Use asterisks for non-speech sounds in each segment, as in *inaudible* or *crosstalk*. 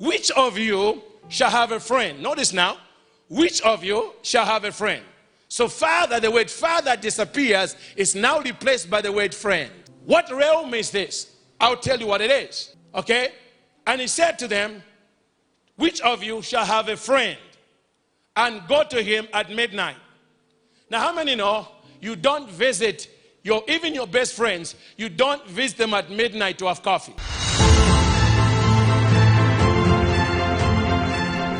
which of you shall have a friend? Notice now, which of you shall have a friend? So, father, the word father disappears, is now replaced by the word friend. What realm is this? I'll tell you what it is. Okay? And he said to them, Which of you shall have a friend and go to him at midnight? Now, how many know you don't visit your even your best friends, you don't visit them at midnight to have coffee?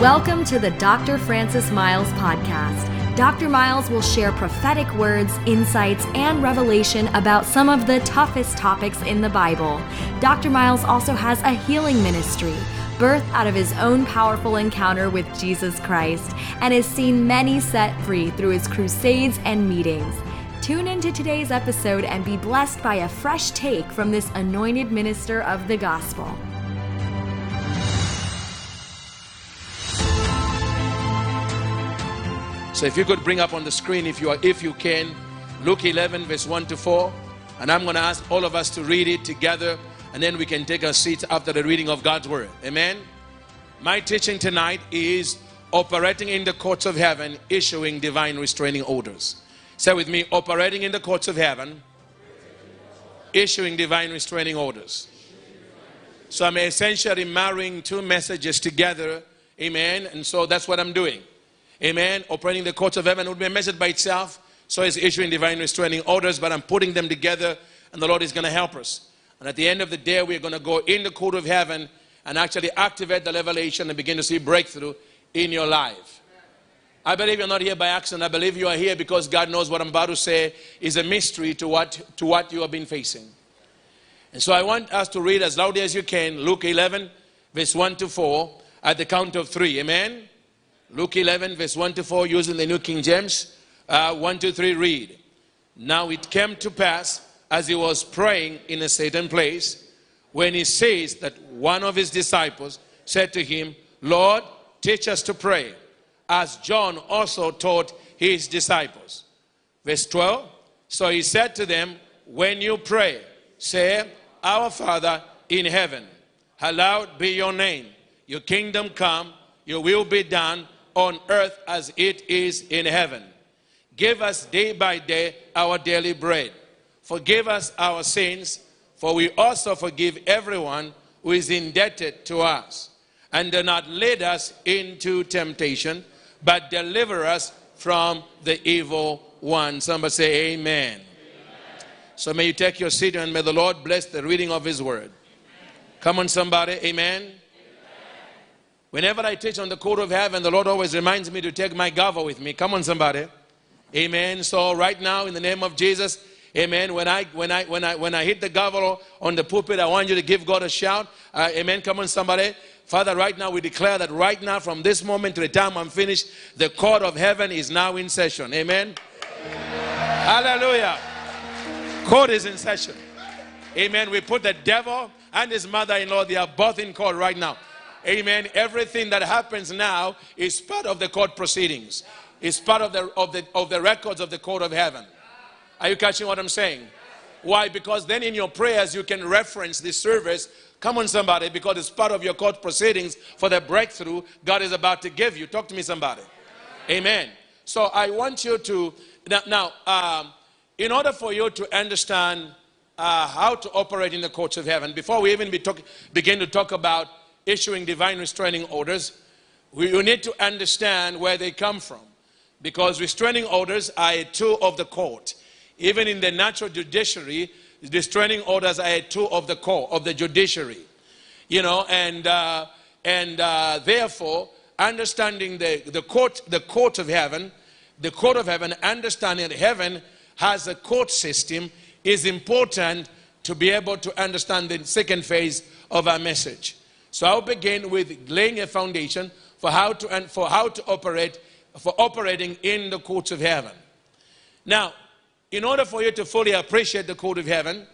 Welcome to the Dr. Francis Myles podcast. Dr. Myles will share prophetic words, insights, and revelation about some of the toughest topics in the Bible. Dr. Myles also has a healing ministry, birthed out of his own powerful encounter with Jesus Christ, and has seen many set free through his crusades and meetings. Tune into today's episode and be blessed by a fresh take from this anointed minister of the gospel. So if you could bring up on the screen, if you are, if you can, Luke 11, verse 1 to 4. And I'm going to ask all of us to read it together, and then we can take our seats after the reading of God's word. Amen. My teaching tonight is operating in the courts of heaven, issuing divine restraining orders. Say with me, operating in the courts of heaven, issuing divine restraining orders. So I'm essentially marrying two messages together. Amen. And so that's what I'm doing. Amen. Operating the courts of heaven would be a message by itself. So he's issuing divine restraining orders, but I'm putting them together, and the Lord is going to help us. And at the end of the day, we're going to go in the court of heaven and actually activate the revelation and begin to see breakthrough in your life. I believe you're not here by accident. I believe you are here because God knows what I'm about to say is a mystery to what, to what you have been facing. And so I want us to read as loudly as you can Luke 11, verse 1 to 4, at the count of three. Amen. Luke 11, verse 1 to 4, using the New King James. Uh, 1 to 3, read. Now it came to pass as he was praying in a certain place when he says that one of his disciples said to him, Lord, teach us to pray, as John also taught his disciples. Verse 12 So he said to them, When you pray, say, Our Father in heaven, hallowed be your name. Your kingdom come, your will be done on earth as it is in heaven. Give us day by day our daily bread. Forgive us our sins, for we also forgive everyone who is indebted to us. And do not lead us into temptation, but deliver us from the evil one. Somebody say, Amen. Amen. So may you take your seat and may the Lord bless the reading of His word. Amen. Come on, somebody. Amen. Whenever I teach on the court of heaven, the Lord always reminds me to take my gavel with me. Come on, somebody. Amen. So right now, in the name of Jesus, Amen. When I when I when I when I hit the gavel on the pulpit, I want you to give God a shout. Uh, amen. Come on, somebody. Father, right now we declare that right now, from this moment to the time I'm finished, the court of heaven is now in session. Amen. Hallelujah. Court is in session. Amen. We put the devil and his mother-in-law, they are both in court right now. Amen. Everything that happens now is part of the court proceedings. It's part of the, of the, of the records of the court of heaven. Are you catching what I'm saying? Why? Because then in your prayers you can reference this service. Come on, somebody, because it's part of your court proceedings for the breakthrough God is about to give you. Talk to me, somebody. Amen. So I want you to now. now um, in order for you to understand uh, how to operate in the courts of heaven, before we even be talk, begin to talk about issuing divine restraining orders, we, need to understand where they come from. Because restraining orders are a tool of the court. Even in the natural judiciary, restraining orders are a tool of the court, of the judiciary. You know, and, uh, and uh, therefore, understanding the, the, court, the court of heaven, the court of heaven, understanding that heaven has a court system is important to be able to understand the second phase of our message. So I'll begin with laying a foundation for how to and for how to operate for operating in the courts of heaven. Now, in order for you to fully appreciate the court of heaven,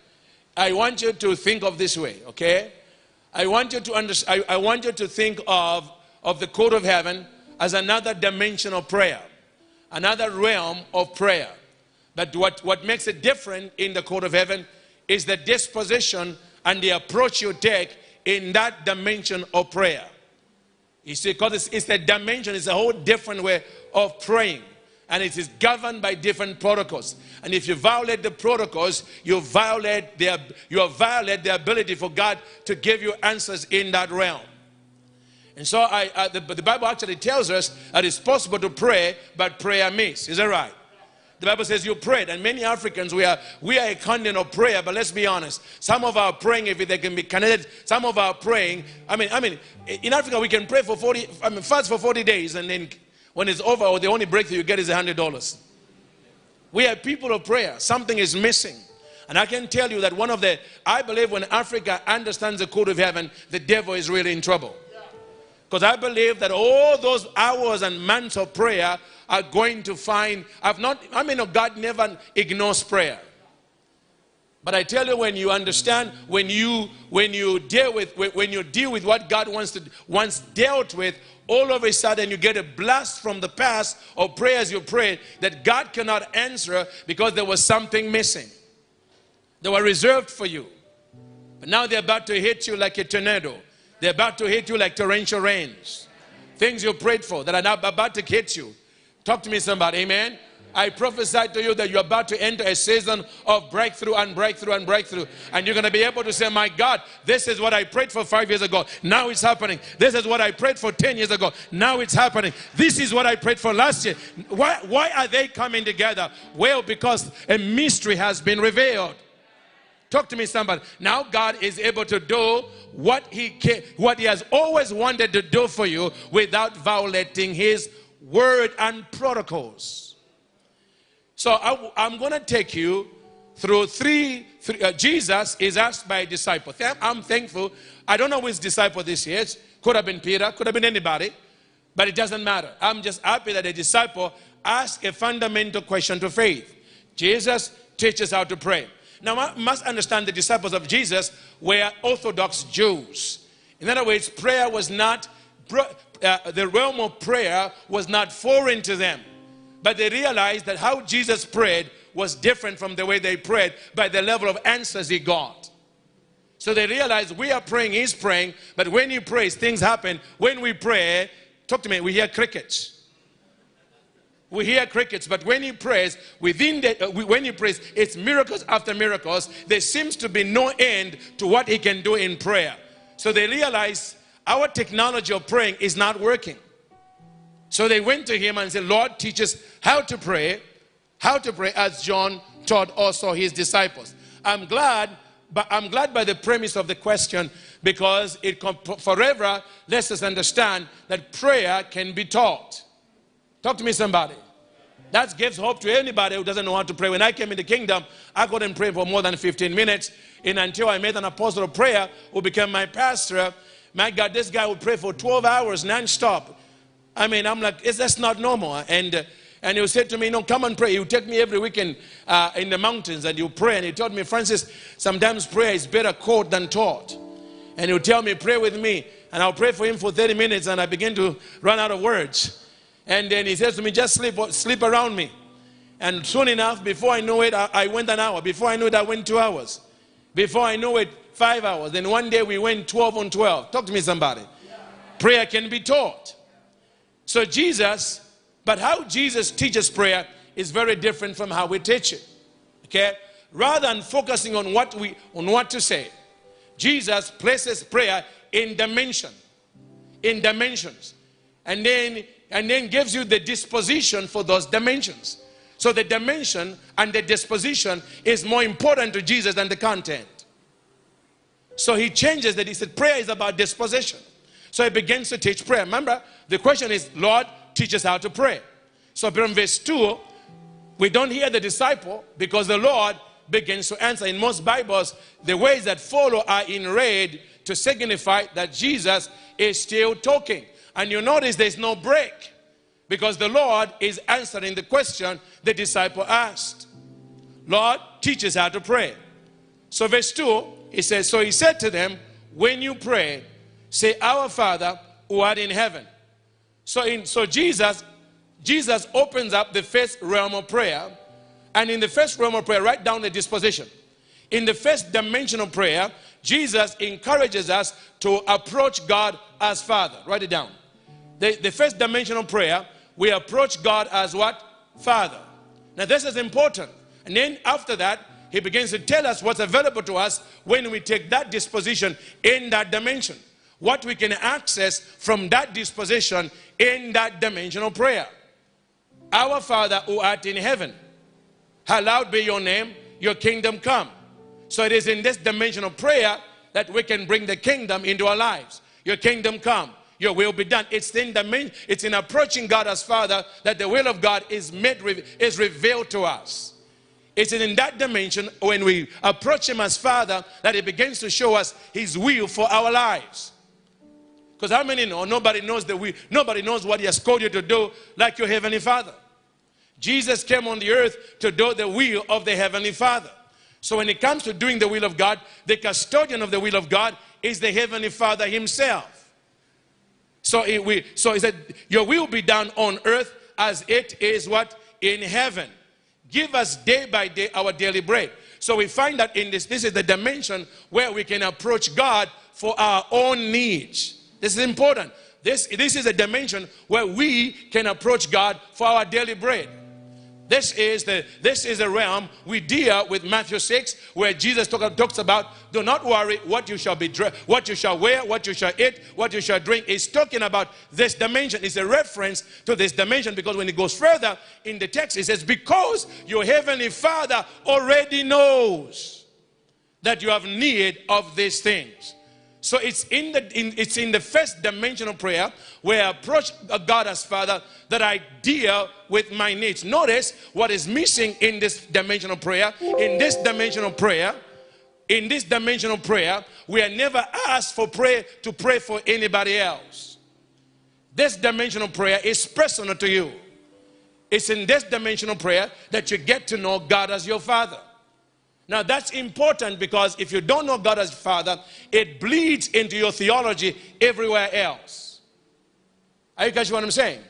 I want you to think of this way, okay? I want you to understand, I, I want you to think of, of the court of heaven as another dimension of prayer, another realm of prayer. But what, what makes it different in the court of heaven is the disposition and the approach you take in that dimension of prayer. You see, because it's, it's a dimension, it's a whole different way of praying. And it is governed by different protocols. And if you violate the protocols, you violate the, you violate the ability for God to give you answers in that realm. And so I, I the, the Bible actually tells us that it's possible to pray, but prayer miss. Is that right? The Bible says you prayed, and many Africans we are we are a continent of prayer. But let's be honest, some of our praying, if they can be connected, some of our praying. I mean, I mean, in Africa we can pray for forty, I mean, fast for forty days, and then when it's over, or the only breakthrough you get is hundred dollars. We are people of prayer. Something is missing. And I can tell you that one of the, I believe when Africa understands the court of heaven, the devil is really in trouble. Because I believe that all those hours and months of prayer are going to find, I've not, I mean, God never ignores prayer. But I tell you, when you understand, when you when you deal with when you deal with what God wants to once dealt with, all of a sudden you get a blast from the past of prayers you prayed that God cannot answer because there was something missing. They were reserved for you. But now they're about to hit you like a tornado. They're about to hit you like torrential rains. Things you prayed for that are now about to hit you. Talk to me, somebody. Amen. I prophesy to you that you're about to enter a season of breakthrough and breakthrough and breakthrough. And you're going to be able to say, My God, this is what I prayed for five years ago. Now it's happening. This is what I prayed for 10 years ago. Now it's happening. This is what I prayed for last year. Why, why are they coming together? Well, because a mystery has been revealed. Talk to me, somebody. Now God is able to do what he what he has always wanted to do for you without violating his word and protocols. So I, am going to take you through three. three uh, Jesus is asked by a disciple. I'm thankful. I don't know which disciple this is. Could have been Peter. Could have been anybody. But it doesn't matter. I'm just happy that a disciple asked a fundamental question to faith. Jesus teaches how to pray. Now, I must understand the disciples of Jesus were Orthodox Jews. In other words, prayer was not, uh, the realm of prayer was not foreign to them. But they realized that how Jesus prayed was different from the way they prayed by the level of answers he got. So they realized we are praying, he's praying, but when he prays, things happen. When we pray, talk to me, we hear crickets we hear crickets, but when he prays, within the, uh, when he prays, it's miracles after miracles. There seems to be no end to what he can do in prayer. So they realize our technology of praying is not working. So they went to him and said, Lord, teach us how to pray, how to pray as John taught also his disciples. I'm glad, but I'm glad by the premise of the question because it forever lets us understand that prayer can be taught. Talk to me, somebody. That gives hope to anybody who doesn't know how to pray. When I came in the kingdom, I couldn't pray for more than 15 minutes. And until I met an apostle of prayer who became my pastor, my God, this guy would pray for 12 hours non-stop. I mean, I'm like, that's not normal. And and he said to me, No, come and pray. He would take me every weekend uh, in the mountains and you pray. And he told me, Francis, sometimes prayer is better caught than taught. And he would tell me, Pray with me. And I'll pray for him for 30 minutes and I begin to run out of words. And then he says to me, just sleep, sleep around me. And soon enough, before I know it, I, I went an hour. Before I knew it, I went two hours. Before I knew it, five hours. Then one day we went 12 on 12. Talk to me, somebody. Prayer can be taught. So Jesus, but how Jesus teaches prayer is very different from how we teach it. Okay? Rather than focusing on what we on what to say, Jesus places prayer in dimension. In dimensions. And then and then gives you the disposition for those dimensions. So the dimension and the disposition is more important to Jesus than the content. So he changes that. He said, prayer is about disposition. So he begins to teach prayer. Remember, the question is, Lord, teach us how to pray. So from verse 2, we don't hear the disciple because the Lord begins to answer. In most Bibles, the ways that follow are in red to signify that Jesus is still talking. And you notice there's no break because the Lord is answering the question the disciple asked. Lord, teach us how to pray. So, verse 2, he says, So he said to them, When you pray, say, Our Father who art in heaven. So, in, so Jesus, Jesus opens up the first realm of prayer. And in the first realm of prayer, write down the disposition. In the first dimension of prayer, Jesus encourages us to approach God as Father. Write it down. the, the first dimension of prayer, we approach God as what? Father. Now, this is important. And then after that, he begins to tell us what's available to us when we take that disposition in that dimension. What we can access from that disposition in that dimension of prayer. Our Father who art in heaven, hallowed be your name, your kingdom come. So it is in this dimension of prayer that we can bring the kingdom into our lives. Your kingdom come, your will be done. It's in the it's in approaching God as Father that the will of God is made is revealed to us. It's in that dimension when we approach Him as Father that He begins to show us His will for our lives. Because how many know? Nobody knows the will. Nobody knows what He has called you to do like your Heavenly Father. Jesus came on the earth to do the will of the Heavenly Father. So when it comes to doing the will of God, the custodian of the will of God is the Heavenly Father Himself. So it, we, so He said, Your will be done on earth as it is what? In heaven. Give us day by day our daily bread. So we find that in this, this is the dimension where we can approach God for our own needs. This is important. This, this is a dimension where we can approach God for our daily bread. This is the this is the realm we deal with Matthew 6, where Jesus talk, talks about do not worry what you shall be what you shall wear, what you shall eat, what you shall drink. He's talking about this dimension. It's a reference to this dimension because when it goes further in the text, it says, Because your heavenly father already knows that you have need of these things. So it's in the in, it's in the first dimension of prayer where I approach God as Father that I deal with my needs. Notice what is missing in this dimension of prayer. In this dimension of prayer, in this dimension of prayer, we are never asked for prayer to pray for anybody else. This dimension of prayer is personal to you. It's in this dimension of prayer that you get to know God as your Father. Now that's important because if you don't know God as Father, it bleeds into your theology everywhere else. Are you catching what I'm saying?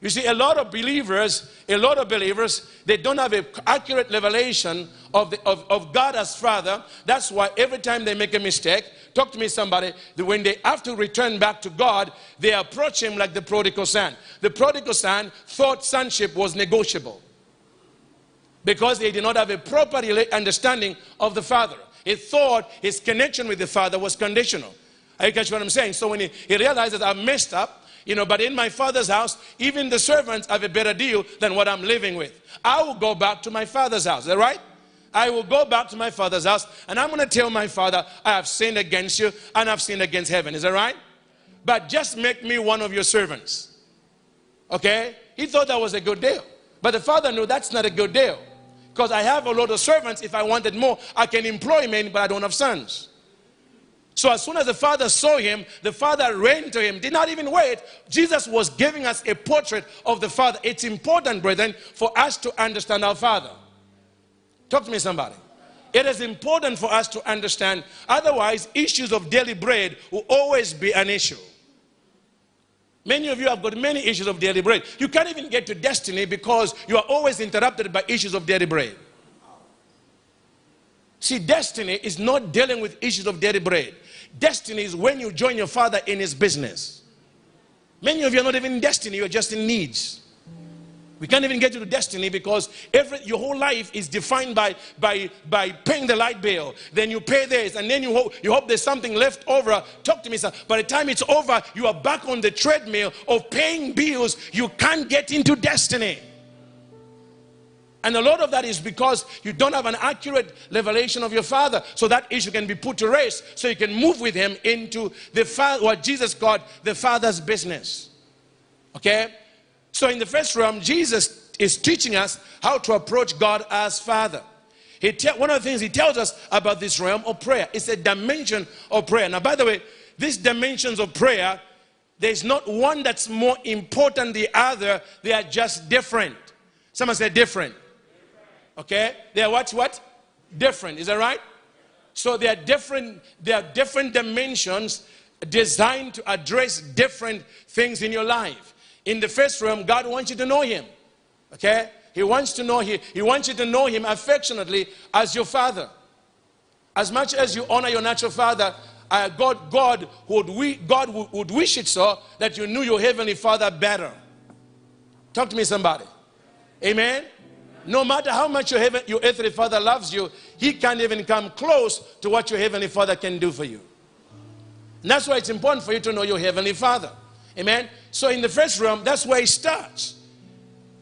You see, a lot of believers, a lot of believers, they don't have an accurate revelation of, the, of, of God as Father. That's why every time they make a mistake, talk to me somebody, when they have to return back to God, they approach Him like the prodigal son. The prodigal son thought sonship was negotiable because he did not have a proper understanding of the Father. He thought his connection with the Father was conditional. Are you catch what I'm saying? So when he, he realizes I've messed up, you know, but in my father's house, even the servants have a better deal than what I'm living with. I will go back to my father's house. Is that right? I will go back to my father's house and I'm going to tell my father, I have sinned against you and I've sinned against heaven. Is that right? But just make me one of your servants. Okay? He thought that was a good deal. But the father knew that's not a good deal. Because I have a lot of servants. If I wanted more, I can employ men, but I don't have sons. So as soon as the father saw him, the father ran to him, did not even wait. Jesus was giving us a portrait of the father. It's important, brethren, for us to understand our father. Talk to me, somebody. It is important for us to understand. Otherwise, issues of daily bread will always be an issue. Many of you have got many issues of daily bread. You can't even get to destiny because you are always interrupted by issues of daily bread. See, destiny is not dealing with issues of daily bread. Destiny is when you join your father in his business. Many of you are not even in destiny, you're just in needs. We can't even get you to destiny because every your whole life is defined by by by paying the light bill. Then you pay this, and then you hope you hope there's something left over. Talk to me, sir. By the time it's over, you are back on the treadmill of paying bills. You can't get into destiny. And a lot of that is because you don't have an accurate revelation of your father. So that issue can be put to rest so you can move with him into the what Jesus called the father's business. Okay? So, in the first realm, Jesus is teaching us how to approach God as Father. He one of the things he tells us about this realm of prayer is a dimension of prayer. Now, by the way, these dimensions of prayer, there's not one that's more important than the other. They are just different. Someone said different. Okay? They are what? What? Different. Is that right? So they are different. They are different dimensions designed to address different things in your life. In the first realm, God wants you to know Him. Okay? He wants to know Him. He wants you to know Him affectionately as your Father. As much as you honor your natural father, uh, God, God would we, God would, would wish it so that you knew your heavenly Father better. Talk to me, somebody. Amen. No matter how much your, heaven, your earthly father loves you, he can't even come close to what your heavenly father can do for you. And that's why it's important for you to know your heavenly father. Amen. So in the first realm, that's where it starts.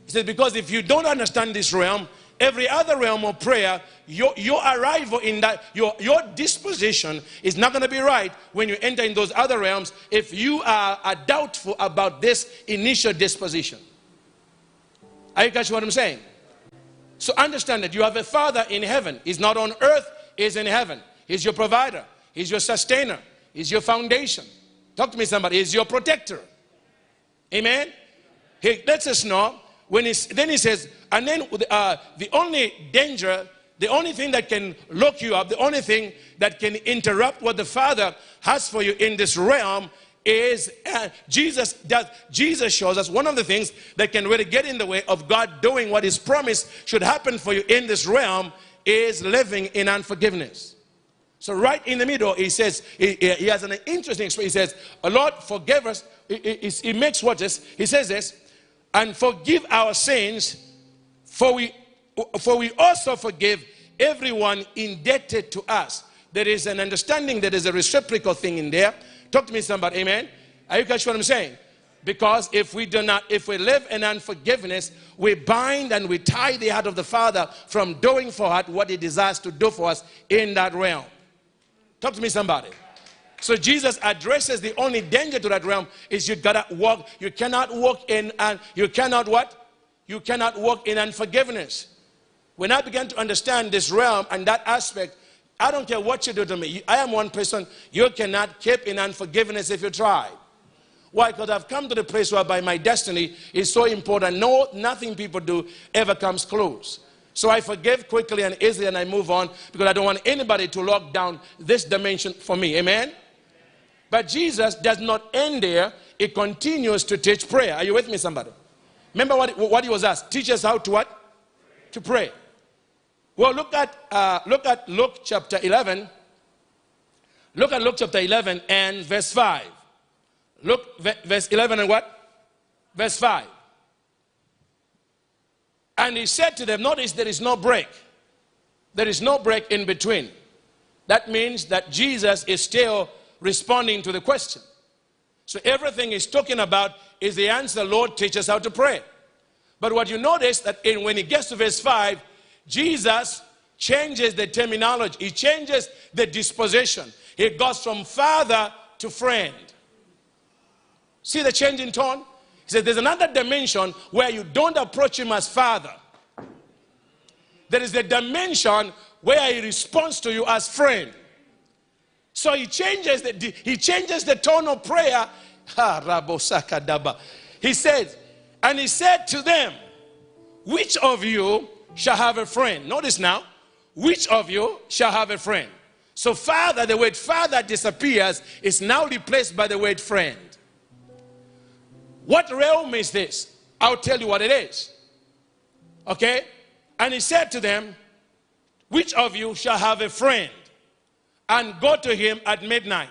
He says, because if you don't understand this realm, every other realm of prayer, your, your arrival in that, your, your disposition is not going to be right when you enter in those other realms if you are, are doubtful about this initial disposition. Are you catching what I'm saying? So understand that you have a father in heaven. He's not on earth, he's in heaven. He's your provider, he's your sustainer, he's your foundation. Talk to me, somebody. He's your protector. Amen. He lets us know when he's, then he says, and then uh, the only danger, the only thing that can lock you up, the only thing that can interrupt what the Father has for you in this realm is uh, Jesus does Jesus shows us one of the things that can really get in the way of God doing what his promise should happen for you in this realm is living in unforgiveness. So right in the middle, he says, he, he has an interesting expression. He says, Lord, forgive us. He, he, he makes what this? He says this, and forgive our sins, for we, for we also forgive everyone indebted to us. There is an understanding, there is a reciprocal thing in there. Talk to me, somebody. Amen. Are you catching what I'm saying? Because if we do not, if we live in unforgiveness, we bind and we tie the heart of the Father from doing for us what He desires to do for us in that realm. Talk to me, somebody. So Jesus addresses the only danger to that realm is you gotta walk. You cannot walk in and you cannot what? You cannot walk in unforgiveness. When I began to understand this realm and that aspect, I don't care what you do to me. I am one person. You cannot keep in unforgiveness if you try. Why? Because I've come to the place whereby my destiny is so important. No, nothing people do ever comes close. So I forgive quickly and easily and I move on because I don't want anybody to lock down this dimension for me. Amen? But Jesus does not end there. He continues to teach prayer. Are you with me, somebody? Remember what, what he was asked? Teach us how to what? To pray. Well, look at, uh, look at Luke chapter 11. Look at Luke chapter 11 and verse 5. Look, verse 11 and what? Verse 5. And he said to them, Notice there is no break. There is no break in between. That means that Jesus is still responding to the question. So everything he's talking about is the answer Lord teaches how to pray. But what you notice that in, when he gets to verse 5, Jesus changes the terminology, he changes the disposition. He goes from father to friend. See the change in tone? He says there's another dimension where you don't approach him as father. There is a dimension where he responds to you as friend. So he changes the, he changes the tone of prayer. *laughs* He says, and he said to them, Which of you shall have a friend. Notice now, which of you shall have a friend? So, father, the word father disappears, is now replaced by the word friend. What realm is this? I'll tell you what it is. Okay? And he said to them, Which of you shall have a friend and go to him at midnight?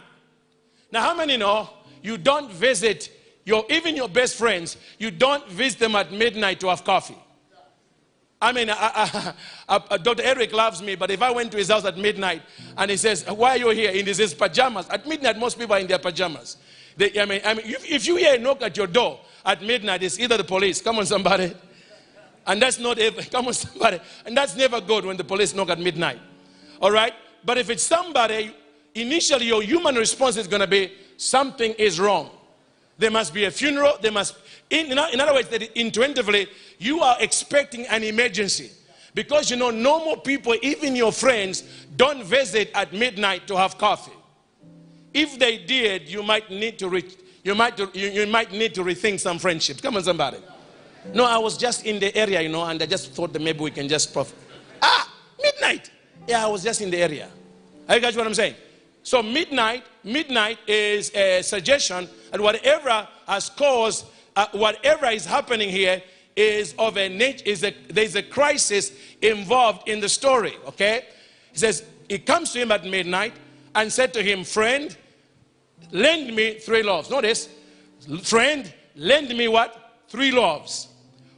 Now, how many know you don't visit your, even your best friends, you don't visit them at midnight to have coffee? I mean, I, I, *laughs* I, Dr. Eric loves me, but if I went to his house at midnight and he says, Why are you here? In his pajamas. At midnight, most people are in their pajamas. They, I mean, I mean if, if, you hear a knock at your door at midnight, it's either the police. Come on, somebody. And that's not ever, *laughs* come on, somebody. And that's never good when the police knock at midnight. All right? But if it's somebody, initially your human response is going to be something is wrong. There must be a funeral. There must, in, in other words, that intuitively, you are expecting an emergency. Because you know, normal people, even your friends, don't visit at midnight to have coffee. If they did, you might need to, re- you might, you, you might need to rethink some friendships. Come on, somebody. No, I was just in the area, you know, and I just thought that maybe we can just profit. Ah, midnight. Yeah, I was just in the area. Are you guys what I'm saying? So midnight, midnight is a suggestion, and whatever has caused, uh, whatever is happening here is of a nature. Is a there's a crisis involved in the story. Okay, he says he comes to him at midnight, and said to him, Friend, lend me three loaves. Notice, friend, lend me what? Three loaves.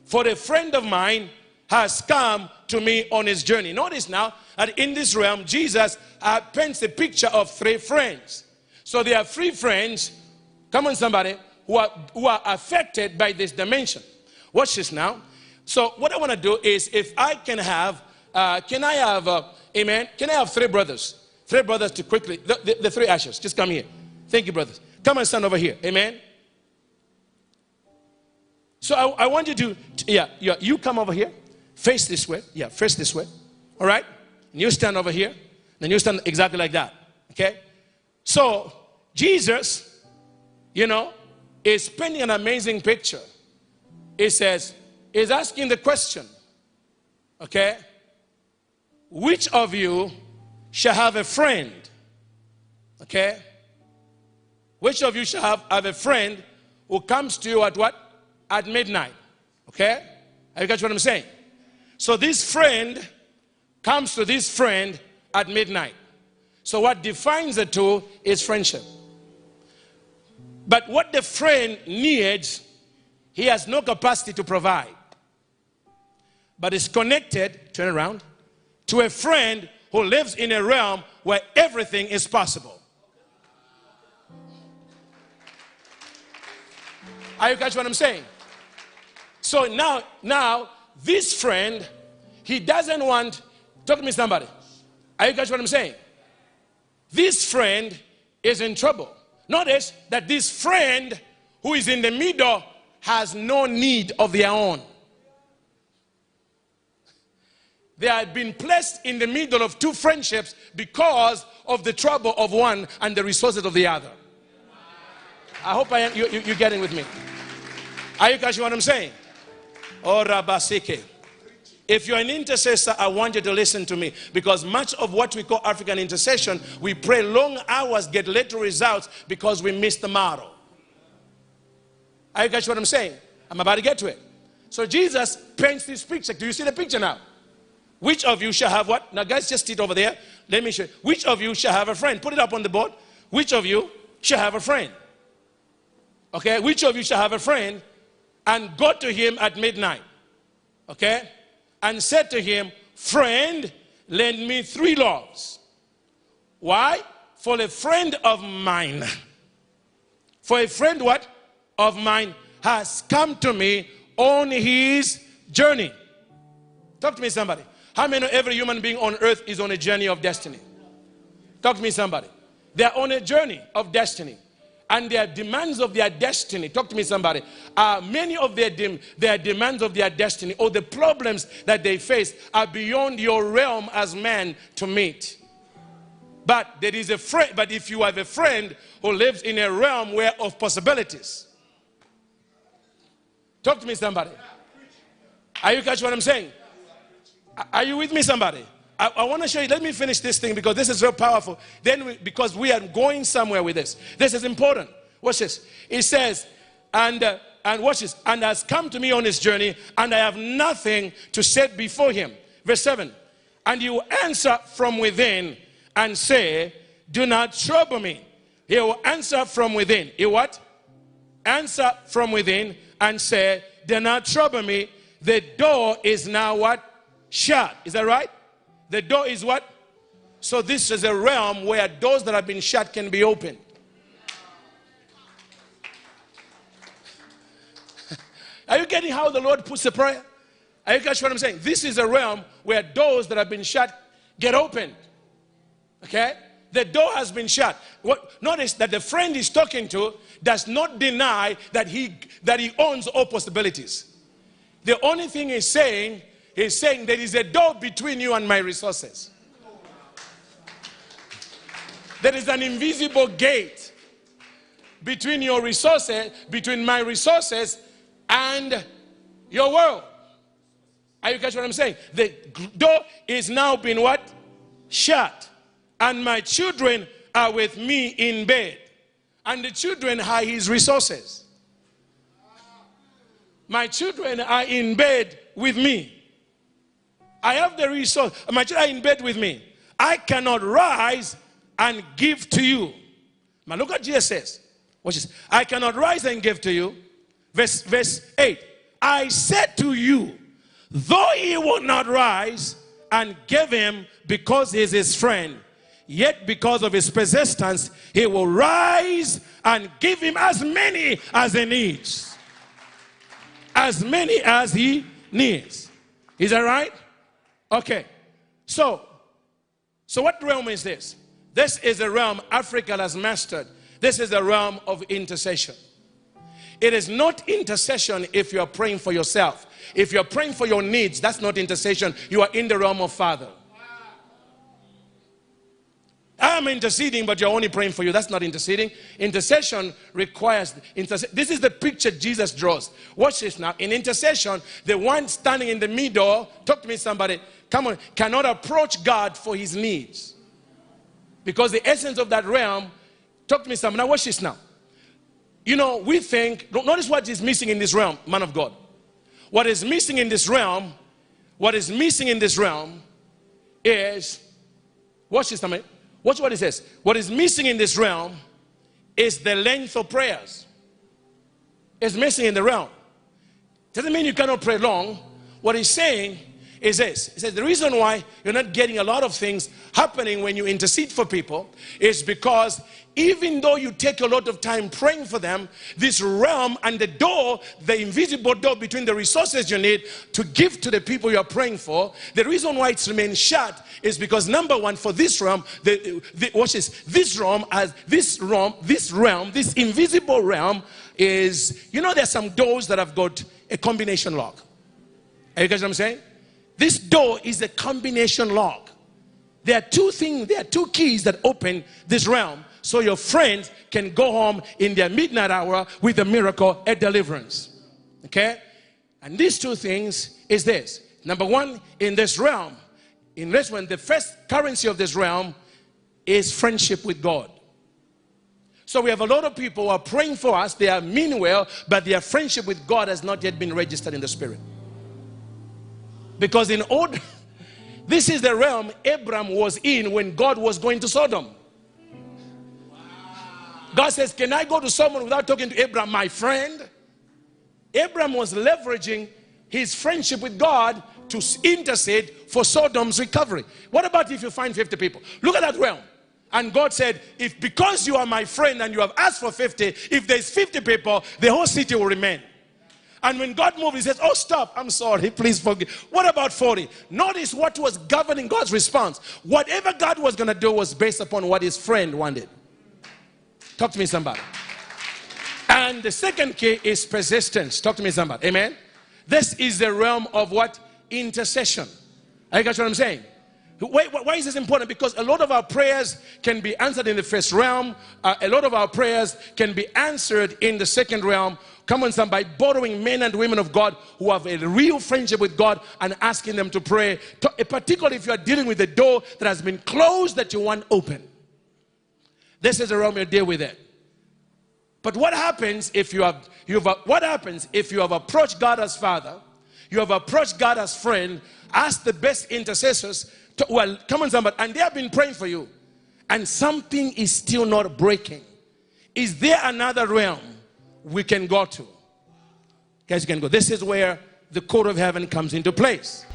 For a friend of mine has come to me on his journey. Notice now that in this realm, Jesus uh, paints a picture of three friends. So there are three friends, come on somebody, who are, who are affected by this dimension. Watch this now. So what I want to do is if I can have, uh, can I have, uh, amen, can I have three brothers? Three brothers to quickly, the, the, the three ashes, just come here. Thank you, brothers. Come and stand over here. Amen. So I, I want you to, yeah, yeah, you come over here, face this way. Yeah, face this way. All right? And you stand over here. Then you stand exactly like that. Okay? So Jesus, you know, is painting an amazing picture. He says, is asking the question, okay? Which of you shall have a friend? Okay? Which of you shall have, have a friend who comes to you at what? At midnight. Okay? Have you got what I'm saying? So this friend comes to this friend at midnight. So what defines the two is friendship. But what the friend needs, he has no capacity to provide. But is connected, turn around, to a friend who lives in a realm where everything is possible. Are you catch what I'm saying? So now, now this friend, he doesn't want. Talk to me, somebody. Are you catch what I'm saying? This friend is in trouble. Notice that this friend who is in the middle has no need of their own. They have been placed in the middle of two friendships because of the trouble of one and the resources of the other. I hope I am, you, you, you're getting with me. Are you catching what I'm saying? Oh, Rabasike. If you're an intercessor, I want you to listen to me because much of what we call African intercession, we pray long hours, get little results because we miss the model. Are you catch what I'm saying? I'm about to get to it. So Jesus paints this picture. Do you see the picture now? Which of you shall have what? Now, guys, just sit over there. Let me show you. Which of you shall have a friend? Put it up on the board. Which of you shall have a friend? Okay, which of you shall have a friend and go to him at midnight? Okay, and said to him, Friend, lend me three loaves. Why? For a friend of mine. For a friend what? Of mine has come to me on his journey. Talk to me, somebody. How many every human being on earth is on a journey of destiny? Talk to me, somebody. They're on a journey of destiny and their demands of their destiny talk to me somebody uh, many of their, dem- their demands of their destiny or the problems that they face are beyond your realm as man to meet. But there is a friend but if you have a friend who lives in a realm where of possibilities talk to me somebody. Are you catch what i'm saying? Are you with me somebody I, I want to show you. Let me finish this thing because this is very powerful. Then, we, because we are going somewhere with this. This is important. Watch this. It says, and uh, and watch this. And has come to me on his journey, and I have nothing to set before him. Verse seven. And you answer from within and say, Do not trouble me. He will answer from within. He what? Answer from within and say, Do not trouble me. The door is now what? Shut. Is that right? The door is what? So this is a realm where doors that have been shut can be opened. *laughs* Are you getting how the Lord puts the prayer? Are you catching what I'm saying? This is a realm where doors that have been shut get opened. Okay? The door has been shut. What, notice that the friend he's talking to does not deny that he that he owns all possibilities. The only thing he's saying He's saying there is a door between you and my resources. There is an invisible gate between your resources, between my resources and your world. Are you catch what I'm saying? The door is now been what? Shut. And my children are with me in bed. And the children are his resources. My children are in bed with me. I have the resource. My children are in bed with me. I cannot rise and give to you. Now look at Jesus says. Watch this. I cannot rise and give to you. Verse, verse 8. I said to you, though he will not rise and give him because he is his friend, yet because of his persistence, he will rise and give him as many as he needs. As many as he needs. Is that right? Okay. So, so what realm is this? This is a realm Africa has mastered. This is the realm of intercession. It is not intercession if you are praying for yourself. If you're praying for your needs, that's not intercession. You are in the realm of Father. I'm interceding, but you're only praying for you. That's not interceding. Intercession requires intercession. This is the picture Jesus draws. Watch this now. In intercession, the one standing in the middle, talk to me, somebody, come on, cannot approach God for his needs. Because the essence of that realm, talk to me, somebody. Now, watch this now. You know, we think, notice what is missing in this realm, man of God. What is missing in this realm, what is missing in this realm is, watch this, somebody. Watch what he says. What is missing in this realm is the length of prayers. It's missing in the realm. Doesn't mean you cannot pray long. What he's saying is this. He says the reason why you're not getting a lot of things happening when you intercede for people is because even though you take a lot of time praying for them, this realm and the door, the invisible door between the resources you need to give to the people you are praying for, the reason why it's remained shut is because number one, for this realm, the, the watch this, this realm as this realm, this realm, this invisible realm is, you know, there's some doors that have got a combination lock. Are you guys what I'm saying? This door is a combination lock. There are two things, there are two keys that open this realm so your friends can go home in their midnight hour with a miracle, a deliverance. Okay? And these two things is this. Number one, in this realm, in this one, the first currency of this realm is friendship with God. So we have a lot of people who are praying for us, they are mean well, but their friendship with God has not yet been registered in the spirit. Because in old, *laughs* this is the realm Abraham was in when God was going to Sodom. God says, Can I go to someone without talking to Abraham, my friend? Abraham was leveraging his friendship with God to intercede for Sodom's recovery. What about if you find 50 people? Look at that realm. And God said, If because you are my friend and you have asked for 50, if there's 50 people, the whole city will remain. And when God moved, He says, Oh, stop, I'm sorry, please forgive. What about 40? Notice what was governing God's response. Whatever God was going to do was based upon what his friend wanted. Talk to me, somebody. And the second key is persistence. Talk to me, somebody. Amen. This is the realm of what? Intercession. You guys what I'm saying? Why, why, is this important? Because a lot of our prayers can be answered in the first realm. Uh, a lot of our prayers can be answered in the second realm. Come on, son, by borrowing men and women of God who have a real friendship with God and asking them to pray. To, eh, particularly if you are dealing with a door that has been closed that you want open. This is a realm you deal with it. But what happens if you have, you have what happens if you have approached God as Father, you have approached God as friend, ask the best intercessors to, well, come on, somebody, and they have been praying for you, and something is still not breaking. Is there another realm we can go to? Guys, you can go. This is where the court of heaven comes into place.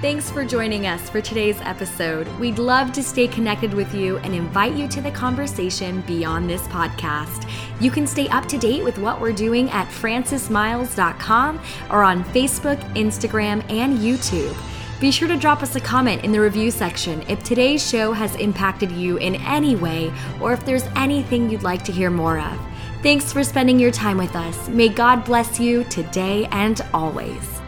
Thanks for joining us for today's episode. We'd love to stay connected with you and invite you to the conversation beyond this podcast. You can stay up to date with what we're doing at francismyles.com or on Facebook, Instagram, and YouTube. Be sure to drop us a comment in the review section if today's show has impacted you in any way or if there's anything you'd like to hear more of. Thanks for spending your time with us. May God bless you today and always.